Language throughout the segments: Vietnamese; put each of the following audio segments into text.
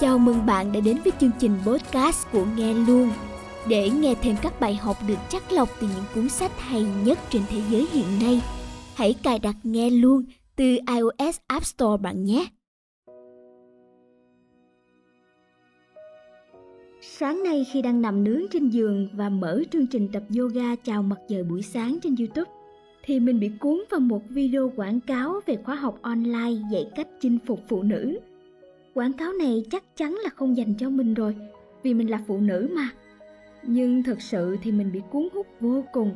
Chào mừng bạn đã đến với chương trình podcast của Nghe Luôn. Để nghe thêm các bài học được chắc lọc từ những cuốn sách hay nhất trên thế giới hiện nay, hãy cài đặt Nghe Luôn từ iOS App Store bạn nhé. Sáng nay khi đang nằm nướng trên giường và mở chương trình tập yoga chào mặt trời buổi sáng trên YouTube, thì mình bị cuốn vào một video quảng cáo về khóa học online dạy cách chinh phục phụ nữ. Quảng cáo này chắc chắn là không dành cho mình rồi, vì mình là phụ nữ mà. Nhưng thật sự thì mình bị cuốn hút vô cùng.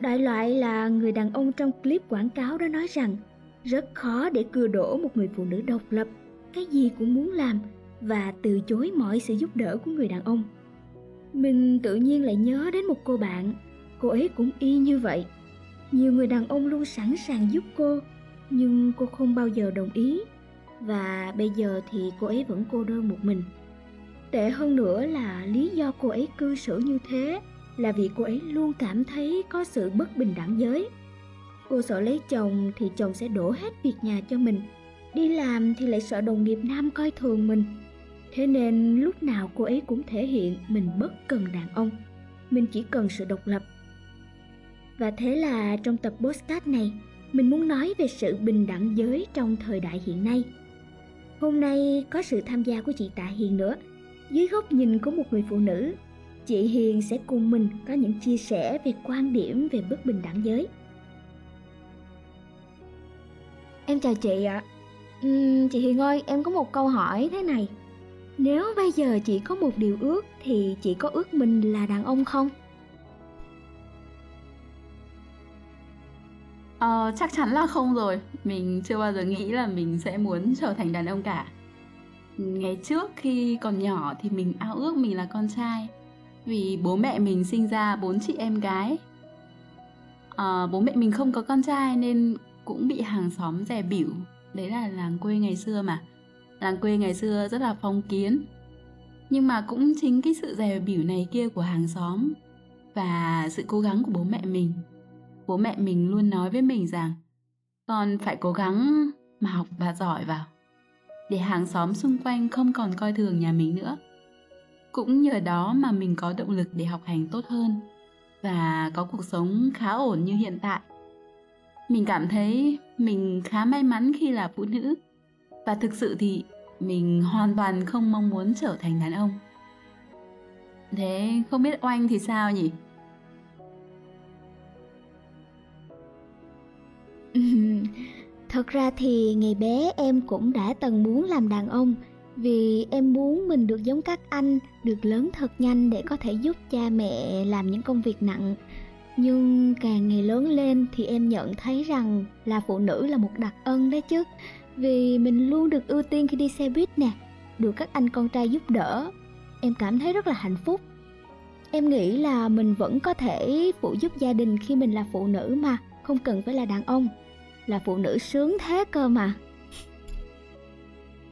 Đại loại là người đàn ông trong clip quảng cáo đó nói rằng rất khó để cưa đổ một người phụ nữ độc lập, cái gì cũng muốn làm và từ chối mọi sự giúp đỡ của người đàn ông. Mình tự nhiên lại nhớ đến một cô bạn, cô ấy cũng y như vậy nhiều người đàn ông luôn sẵn sàng giúp cô nhưng cô không bao giờ đồng ý và bây giờ thì cô ấy vẫn cô đơn một mình. Tệ hơn nữa là lý do cô ấy cư xử như thế là vì cô ấy luôn cảm thấy có sự bất bình đẳng giới. Cô sợ lấy chồng thì chồng sẽ đổ hết việc nhà cho mình. Đi làm thì lại sợ đồng nghiệp nam coi thường mình. Thế nên lúc nào cô ấy cũng thể hiện mình bất cần đàn ông. Mình chỉ cần sự độc lập. Và thế là trong tập postcard này, mình muốn nói về sự bình đẳng giới trong thời đại hiện nay. Hôm nay có sự tham gia của chị Tạ Hiền nữa. Dưới góc nhìn của một người phụ nữ, chị Hiền sẽ cùng mình có những chia sẻ về quan điểm về bất bình đẳng giới. Em chào chị ạ. Uhm, chị Hiền ơi, em có một câu hỏi thế này. Nếu bây giờ chị có một điều ước thì chị có ước mình là đàn ông không? Ờ, chắc chắn là không rồi. Mình chưa bao giờ nghĩ là mình sẽ muốn trở thành đàn ông cả. Ngày trước khi còn nhỏ thì mình ao ước mình là con trai. Vì bố mẹ mình sinh ra bốn chị em gái. Ờ, bố mẹ mình không có con trai nên cũng bị hàng xóm dè bỉu. Đấy là làng quê ngày xưa mà. Làng quê ngày xưa rất là phong kiến. Nhưng mà cũng chính cái sự dè bỉu này kia của hàng xóm và sự cố gắng của bố mẹ mình bố mẹ mình luôn nói với mình rằng, con phải cố gắng mà học và giỏi vào, để hàng xóm xung quanh không còn coi thường nhà mình nữa. Cũng nhờ đó mà mình có động lực để học hành tốt hơn và có cuộc sống khá ổn như hiện tại. Mình cảm thấy mình khá may mắn khi là phụ nữ và thực sự thì mình hoàn toàn không mong muốn trở thành đàn ông. Thế không biết oanh thì sao nhỉ? Thật ra thì ngày bé em cũng đã từng muốn làm đàn ông vì em muốn mình được giống các anh, được lớn thật nhanh để có thể giúp cha mẹ làm những công việc nặng. Nhưng càng ngày lớn lên thì em nhận thấy rằng là phụ nữ là một đặc ân đấy chứ. Vì mình luôn được ưu tiên khi đi xe buýt nè, được các anh con trai giúp đỡ. Em cảm thấy rất là hạnh phúc. Em nghĩ là mình vẫn có thể phụ giúp gia đình khi mình là phụ nữ mà, không cần phải là đàn ông là phụ nữ sướng thế cơ mà.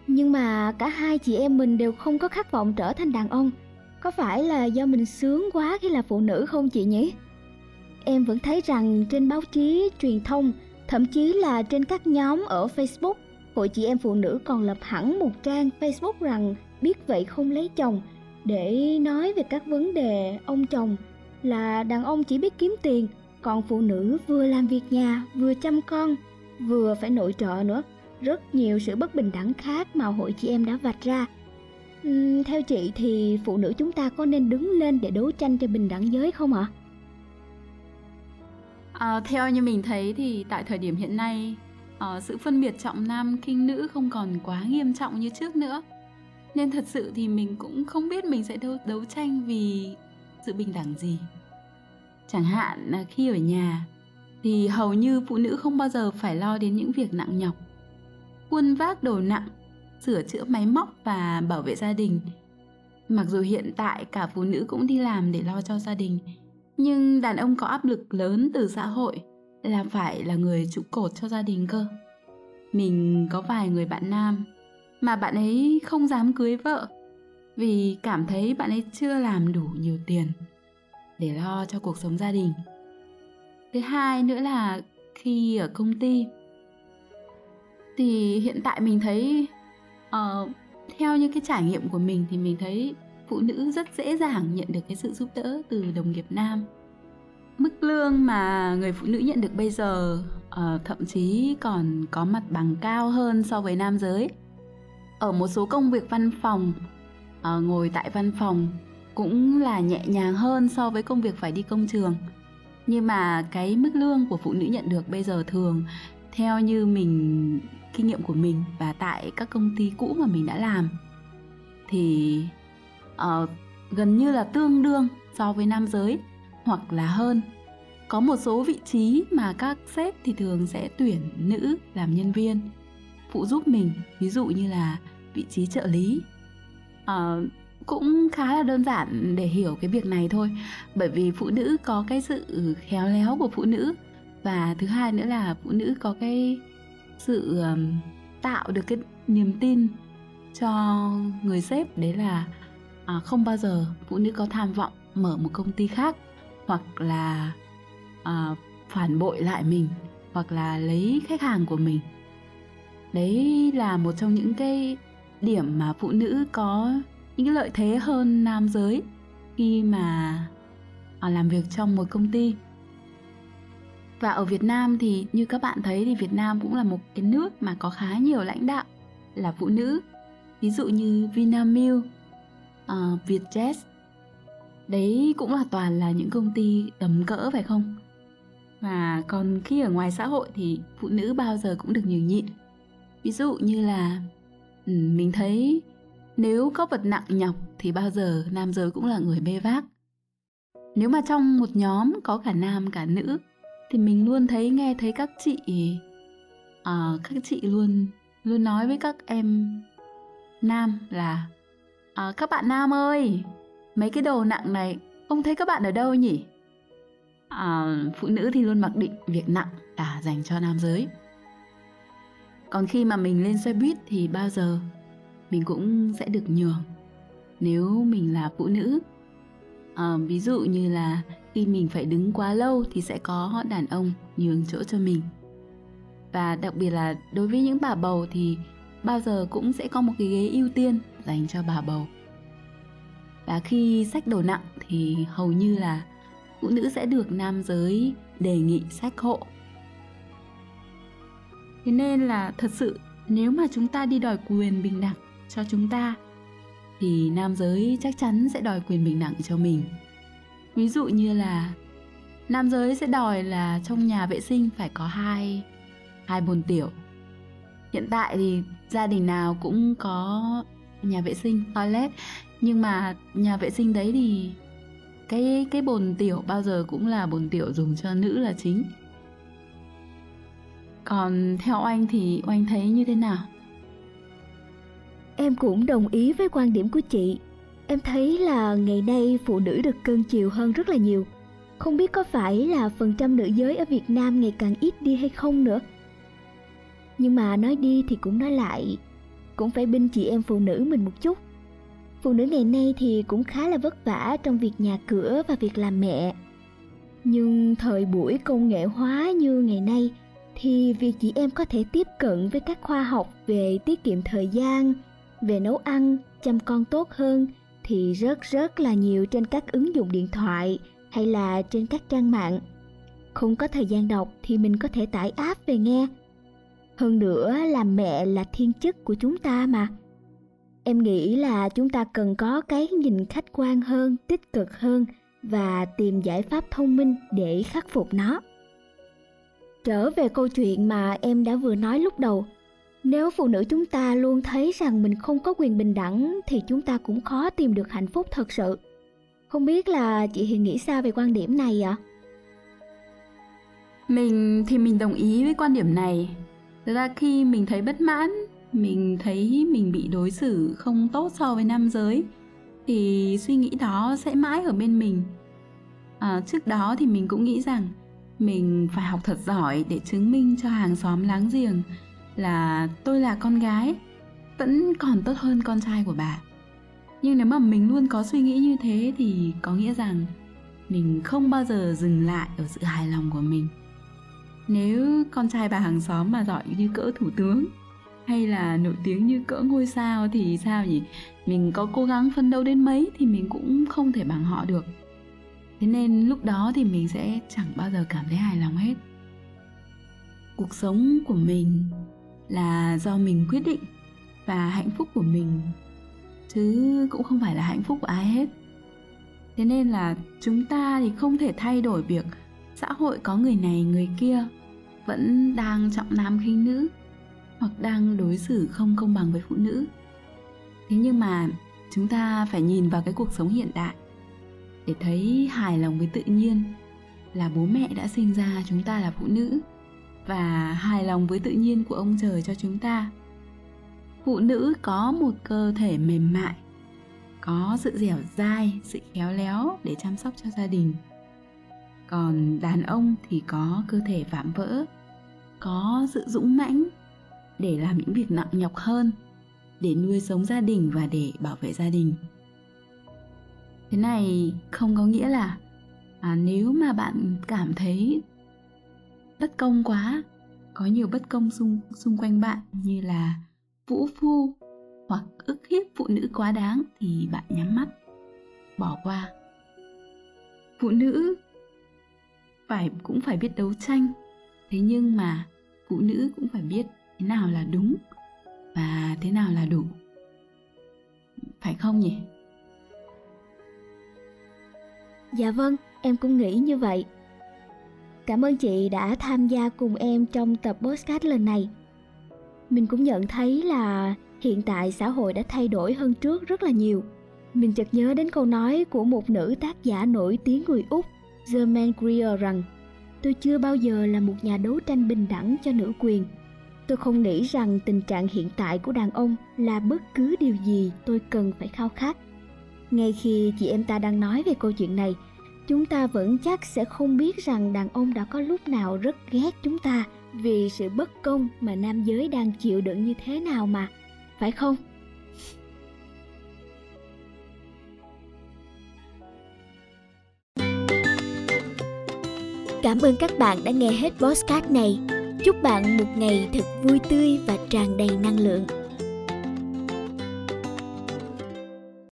Nhưng mà cả hai chị em mình đều không có khát vọng trở thành đàn ông. Có phải là do mình sướng quá khi là phụ nữ không chị nhỉ? Em vẫn thấy rằng trên báo chí, truyền thông, thậm chí là trên các nhóm ở facebook, hội chị em phụ nữ còn lập hẳn một trang facebook rằng biết vậy không lấy chồng, để nói về các vấn đề ông chồng là đàn ông chỉ biết kiếm tiền còn phụ nữ vừa làm việc nhà vừa chăm con vừa phải nội trợ nữa. Rất nhiều sự bất bình đẳng khác mà hội chị em đã vạch ra. Uhm, theo chị thì phụ nữ chúng ta có nên đứng lên để đấu tranh cho bình đẳng giới không ạ? À, theo như mình thấy thì tại thời điểm hiện nay à, sự phân biệt trọng nam khinh nữ không còn quá nghiêm trọng như trước nữa. Nên thật sự thì mình cũng không biết mình sẽ đấu, đấu tranh vì sự bình đẳng gì chẳng hạn khi ở nhà, thì hầu như phụ nữ không bao giờ phải lo đến những việc nặng nhọc. Khuôn vác đồ nặng, sửa chữa máy móc và bảo vệ gia đình. Mặc dù hiện tại cả phụ nữ cũng đi làm để lo cho gia đình, nhưng đàn ông có áp lực lớn từ xã hội là phải là người trụ cột cho gia đình cơ. Mình có vài người bạn nam mà bạn ấy không dám cưới vợ vì cảm thấy bạn ấy chưa làm đủ nhiều tiền để lo cho cuộc sống gia đình. Thứ hai nữa là khi ở công ty thì hiện tại mình thấy uh, theo những cái trải nghiệm của mình thì mình thấy phụ nữ rất dễ dàng nhận được cái sự giúp đỡ từ đồng nghiệp nam. Mức lương mà người phụ nữ nhận được bây giờ uh, thậm chí còn có mặt bằng cao hơn so với nam giới. Ở một số công việc văn phòng uh, ngồi tại văn phòng cũng là nhẹ nhàng hơn so với công việc phải đi công trường. Nhưng mà cái mức lương của phụ nữ nhận được bây giờ thường theo như mình kinh nghiệm của mình và tại các công ty cũ mà mình đã làm thì uh, gần như là tương đương so với nam giới hoặc là hơn. Có một số vị trí mà các sếp thì thường sẽ tuyển nữ làm nhân viên phụ giúp mình ví dụ như là vị trí trợ lý. Uh, cũng khá là đơn giản để hiểu cái việc này thôi. Bởi vì phụ nữ có cái sự khéo léo của phụ nữ và thứ hai nữa là phụ nữ có cái sự um, tạo được cái niềm tin cho người sếp. Đấy là à, không bao giờ phụ nữ có tham vọng mở một công ty khác hoặc là à, phản bội lại mình hoặc là lấy khách hàng của mình. Đấy là một trong những cái điểm mà phụ nữ có những lợi thế hơn nam giới khi mà họ làm việc trong một công ty. Và ở Việt Nam thì như các bạn thấy thì Việt Nam cũng là một cái nước mà có khá nhiều lãnh đạo là phụ nữ. Ví dụ như Vinamilk, uh, Vietjet. Đấy cũng là toàn là những công ty tầm cỡ phải không? Và còn khi ở ngoài xã hội thì phụ nữ bao giờ cũng được nhường nhịn. Ví dụ như là mình thấy nếu có vật nặng nhọc thì bao giờ nam giới cũng là người bê vác. Nếu mà trong một nhóm có cả nam cả nữ thì mình luôn thấy nghe thấy các chị à, các chị luôn luôn nói với các em nam là à, các bạn nam ơi mấy cái đồ nặng này không thấy các bạn ở đâu nhỉ? À, phụ nữ thì luôn mặc định việc nặng là dành cho nam giới. Còn khi mà mình lên xe buýt thì bao giờ mình cũng sẽ được nhường nếu mình là phụ nữ. À, ví dụ như là khi mình phải đứng quá lâu thì sẽ có đàn ông nhường chỗ cho mình. Và đặc biệt là đối với những bà bầu thì bao giờ cũng sẽ có một cái ghế ưu tiên dành cho bà bầu. Và khi sách đồ nặng thì hầu như là phụ nữ sẽ được nam giới đề nghị sách hộ. Thế nên là thật sự nếu mà chúng ta đi đòi quyền bình đẳng cho chúng ta, thì nam giới chắc chắn sẽ đòi quyền bình đẳng cho mình. Ví dụ như là, nam giới sẽ đòi là trong nhà vệ sinh phải có hai hai bồn tiểu. Hiện tại thì gia đình nào cũng có nhà vệ sinh, toilet, nhưng mà nhà vệ sinh đấy thì cái cái bồn tiểu bao giờ cũng là bồn tiểu dùng cho nữ là chính. Còn theo oanh thì oanh thấy như thế nào? Em cũng đồng ý với quan điểm của chị. Em thấy là ngày nay phụ nữ được cưng chiều hơn rất là nhiều. Không biết có phải là phần trăm nữ giới ở việt nam ngày càng ít đi hay không nữa. Nhưng mà nói đi thì cũng nói lại, cũng phải binh chị em phụ nữ mình một chút. Phụ nữ ngày nay thì cũng khá là vất vả trong việc nhà cửa và việc làm mẹ. Nhưng thời buổi công nghệ hóa như ngày nay thì việc chị em có thể tiếp cận với các khoa học về tiết kiệm thời gian về nấu ăn, chăm con tốt hơn thì rất rất là nhiều trên các ứng dụng điện thoại hay là trên các trang mạng. Không có thời gian đọc thì mình có thể tải app về nghe. Hơn nữa làm mẹ là thiên chức của chúng ta mà. Em nghĩ là chúng ta cần có cái nhìn khách quan hơn, tích cực hơn và tìm giải pháp thông minh để khắc phục nó. Trở về câu chuyện mà em đã vừa nói lúc đầu nếu phụ nữ chúng ta luôn thấy rằng mình không có quyền bình đẳng thì chúng ta cũng khó tìm được hạnh phúc thật sự. Không biết là chị hiền nghĩ sao về quan điểm này ạ? Mình thì mình đồng ý với quan điểm này. Thực ra khi mình thấy bất mãn mình thấy mình bị đối xử không tốt so với nam giới thì suy nghĩ đó sẽ mãi ở bên mình. À, trước đó thì mình cũng nghĩ rằng mình phải học thật giỏi để chứng minh cho hàng xóm láng giềng là tôi là con gái, vẫn còn tốt hơn con trai của bà. Nhưng nếu mà mình luôn có suy nghĩ như thế thì có nghĩa rằng mình không bao giờ dừng lại ở sự hài lòng của mình. Nếu con trai bà hàng xóm mà giỏi như cỡ thủ tướng, hay là nổi tiếng như cỡ ngôi sao thì sao nhỉ? Mình có cố gắng phân đấu đến mấy thì mình cũng không thể bằng họ được. Thế nên lúc đó thì mình sẽ chẳng bao giờ cảm thấy hài lòng hết. Cuộc sống của mình là do mình quyết định và hạnh phúc của mình. Chứ cũng không phải là hạnh phúc của ai hết. Thế nên là chúng ta thì không thể thay đổi việc xã hội có người này, người kia vẫn đang trọng nam khinh nữ hoặc đang đối xử không công bằng với phụ nữ. Thế nhưng mà chúng ta phải nhìn vào cái cuộc sống hiện đại để thấy hài lòng với tự nhiên là bố mẹ đã sinh ra, chúng ta là phụ nữ và hài lòng với tự nhiên của ông trời cho chúng ta. Phụ nữ có một cơ thể mềm mại có sự dẻo dai sự khéo léo để chăm sóc cho gia đình. Còn đàn ông thì có cơ thể vạm vỡ có sự dũng mãnh để làm những việc nặng nhọc hơn để nuôi sống gia đình và để bảo vệ gia đình. Thế này không có nghĩa là à, nếu mà bạn cảm thấy bất công quá. Có nhiều bất công xung xung quanh bạn như là vũ phu hoặc ức hiếp phụ nữ quá đáng thì bạn nhắm mắt, bỏ qua. Phụ nữ phải, cũng phải biết đấu tranh. Thế nhưng mà phụ nữ cũng phải biết thế nào là đúng và thế nào là đủ. Phải không nhỉ? Dạ vâng em cũng nghĩ như vậy cảm ơn chị đã tham gia cùng em trong tập podcast lần này. Mình cũng nhận thấy là hiện tại xã hội đã thay đổi hơn trước rất là nhiều. Mình chợt nhớ đến câu nói của một nữ tác giả nổi tiếng người úc, germaine greer rằng, tôi chưa bao giờ là một nhà đấu tranh bình đẳng cho nữ quyền. Tôi không nghĩ rằng tình trạng hiện tại của đàn ông là bất cứ điều gì tôi cần phải khao khát. Ngay khi chị em ta đang nói về câu chuyện này chúng ta vẫn chắc sẽ không biết rằng đàn ông đã có lúc nào rất ghét chúng ta vì sự bất công mà nam giới đang chịu đựng như thế nào mà, phải không Cảm ơn các bạn đã nghe hết podcast này. Chúc bạn một ngày thật vui tươi và tràn đầy năng lượng.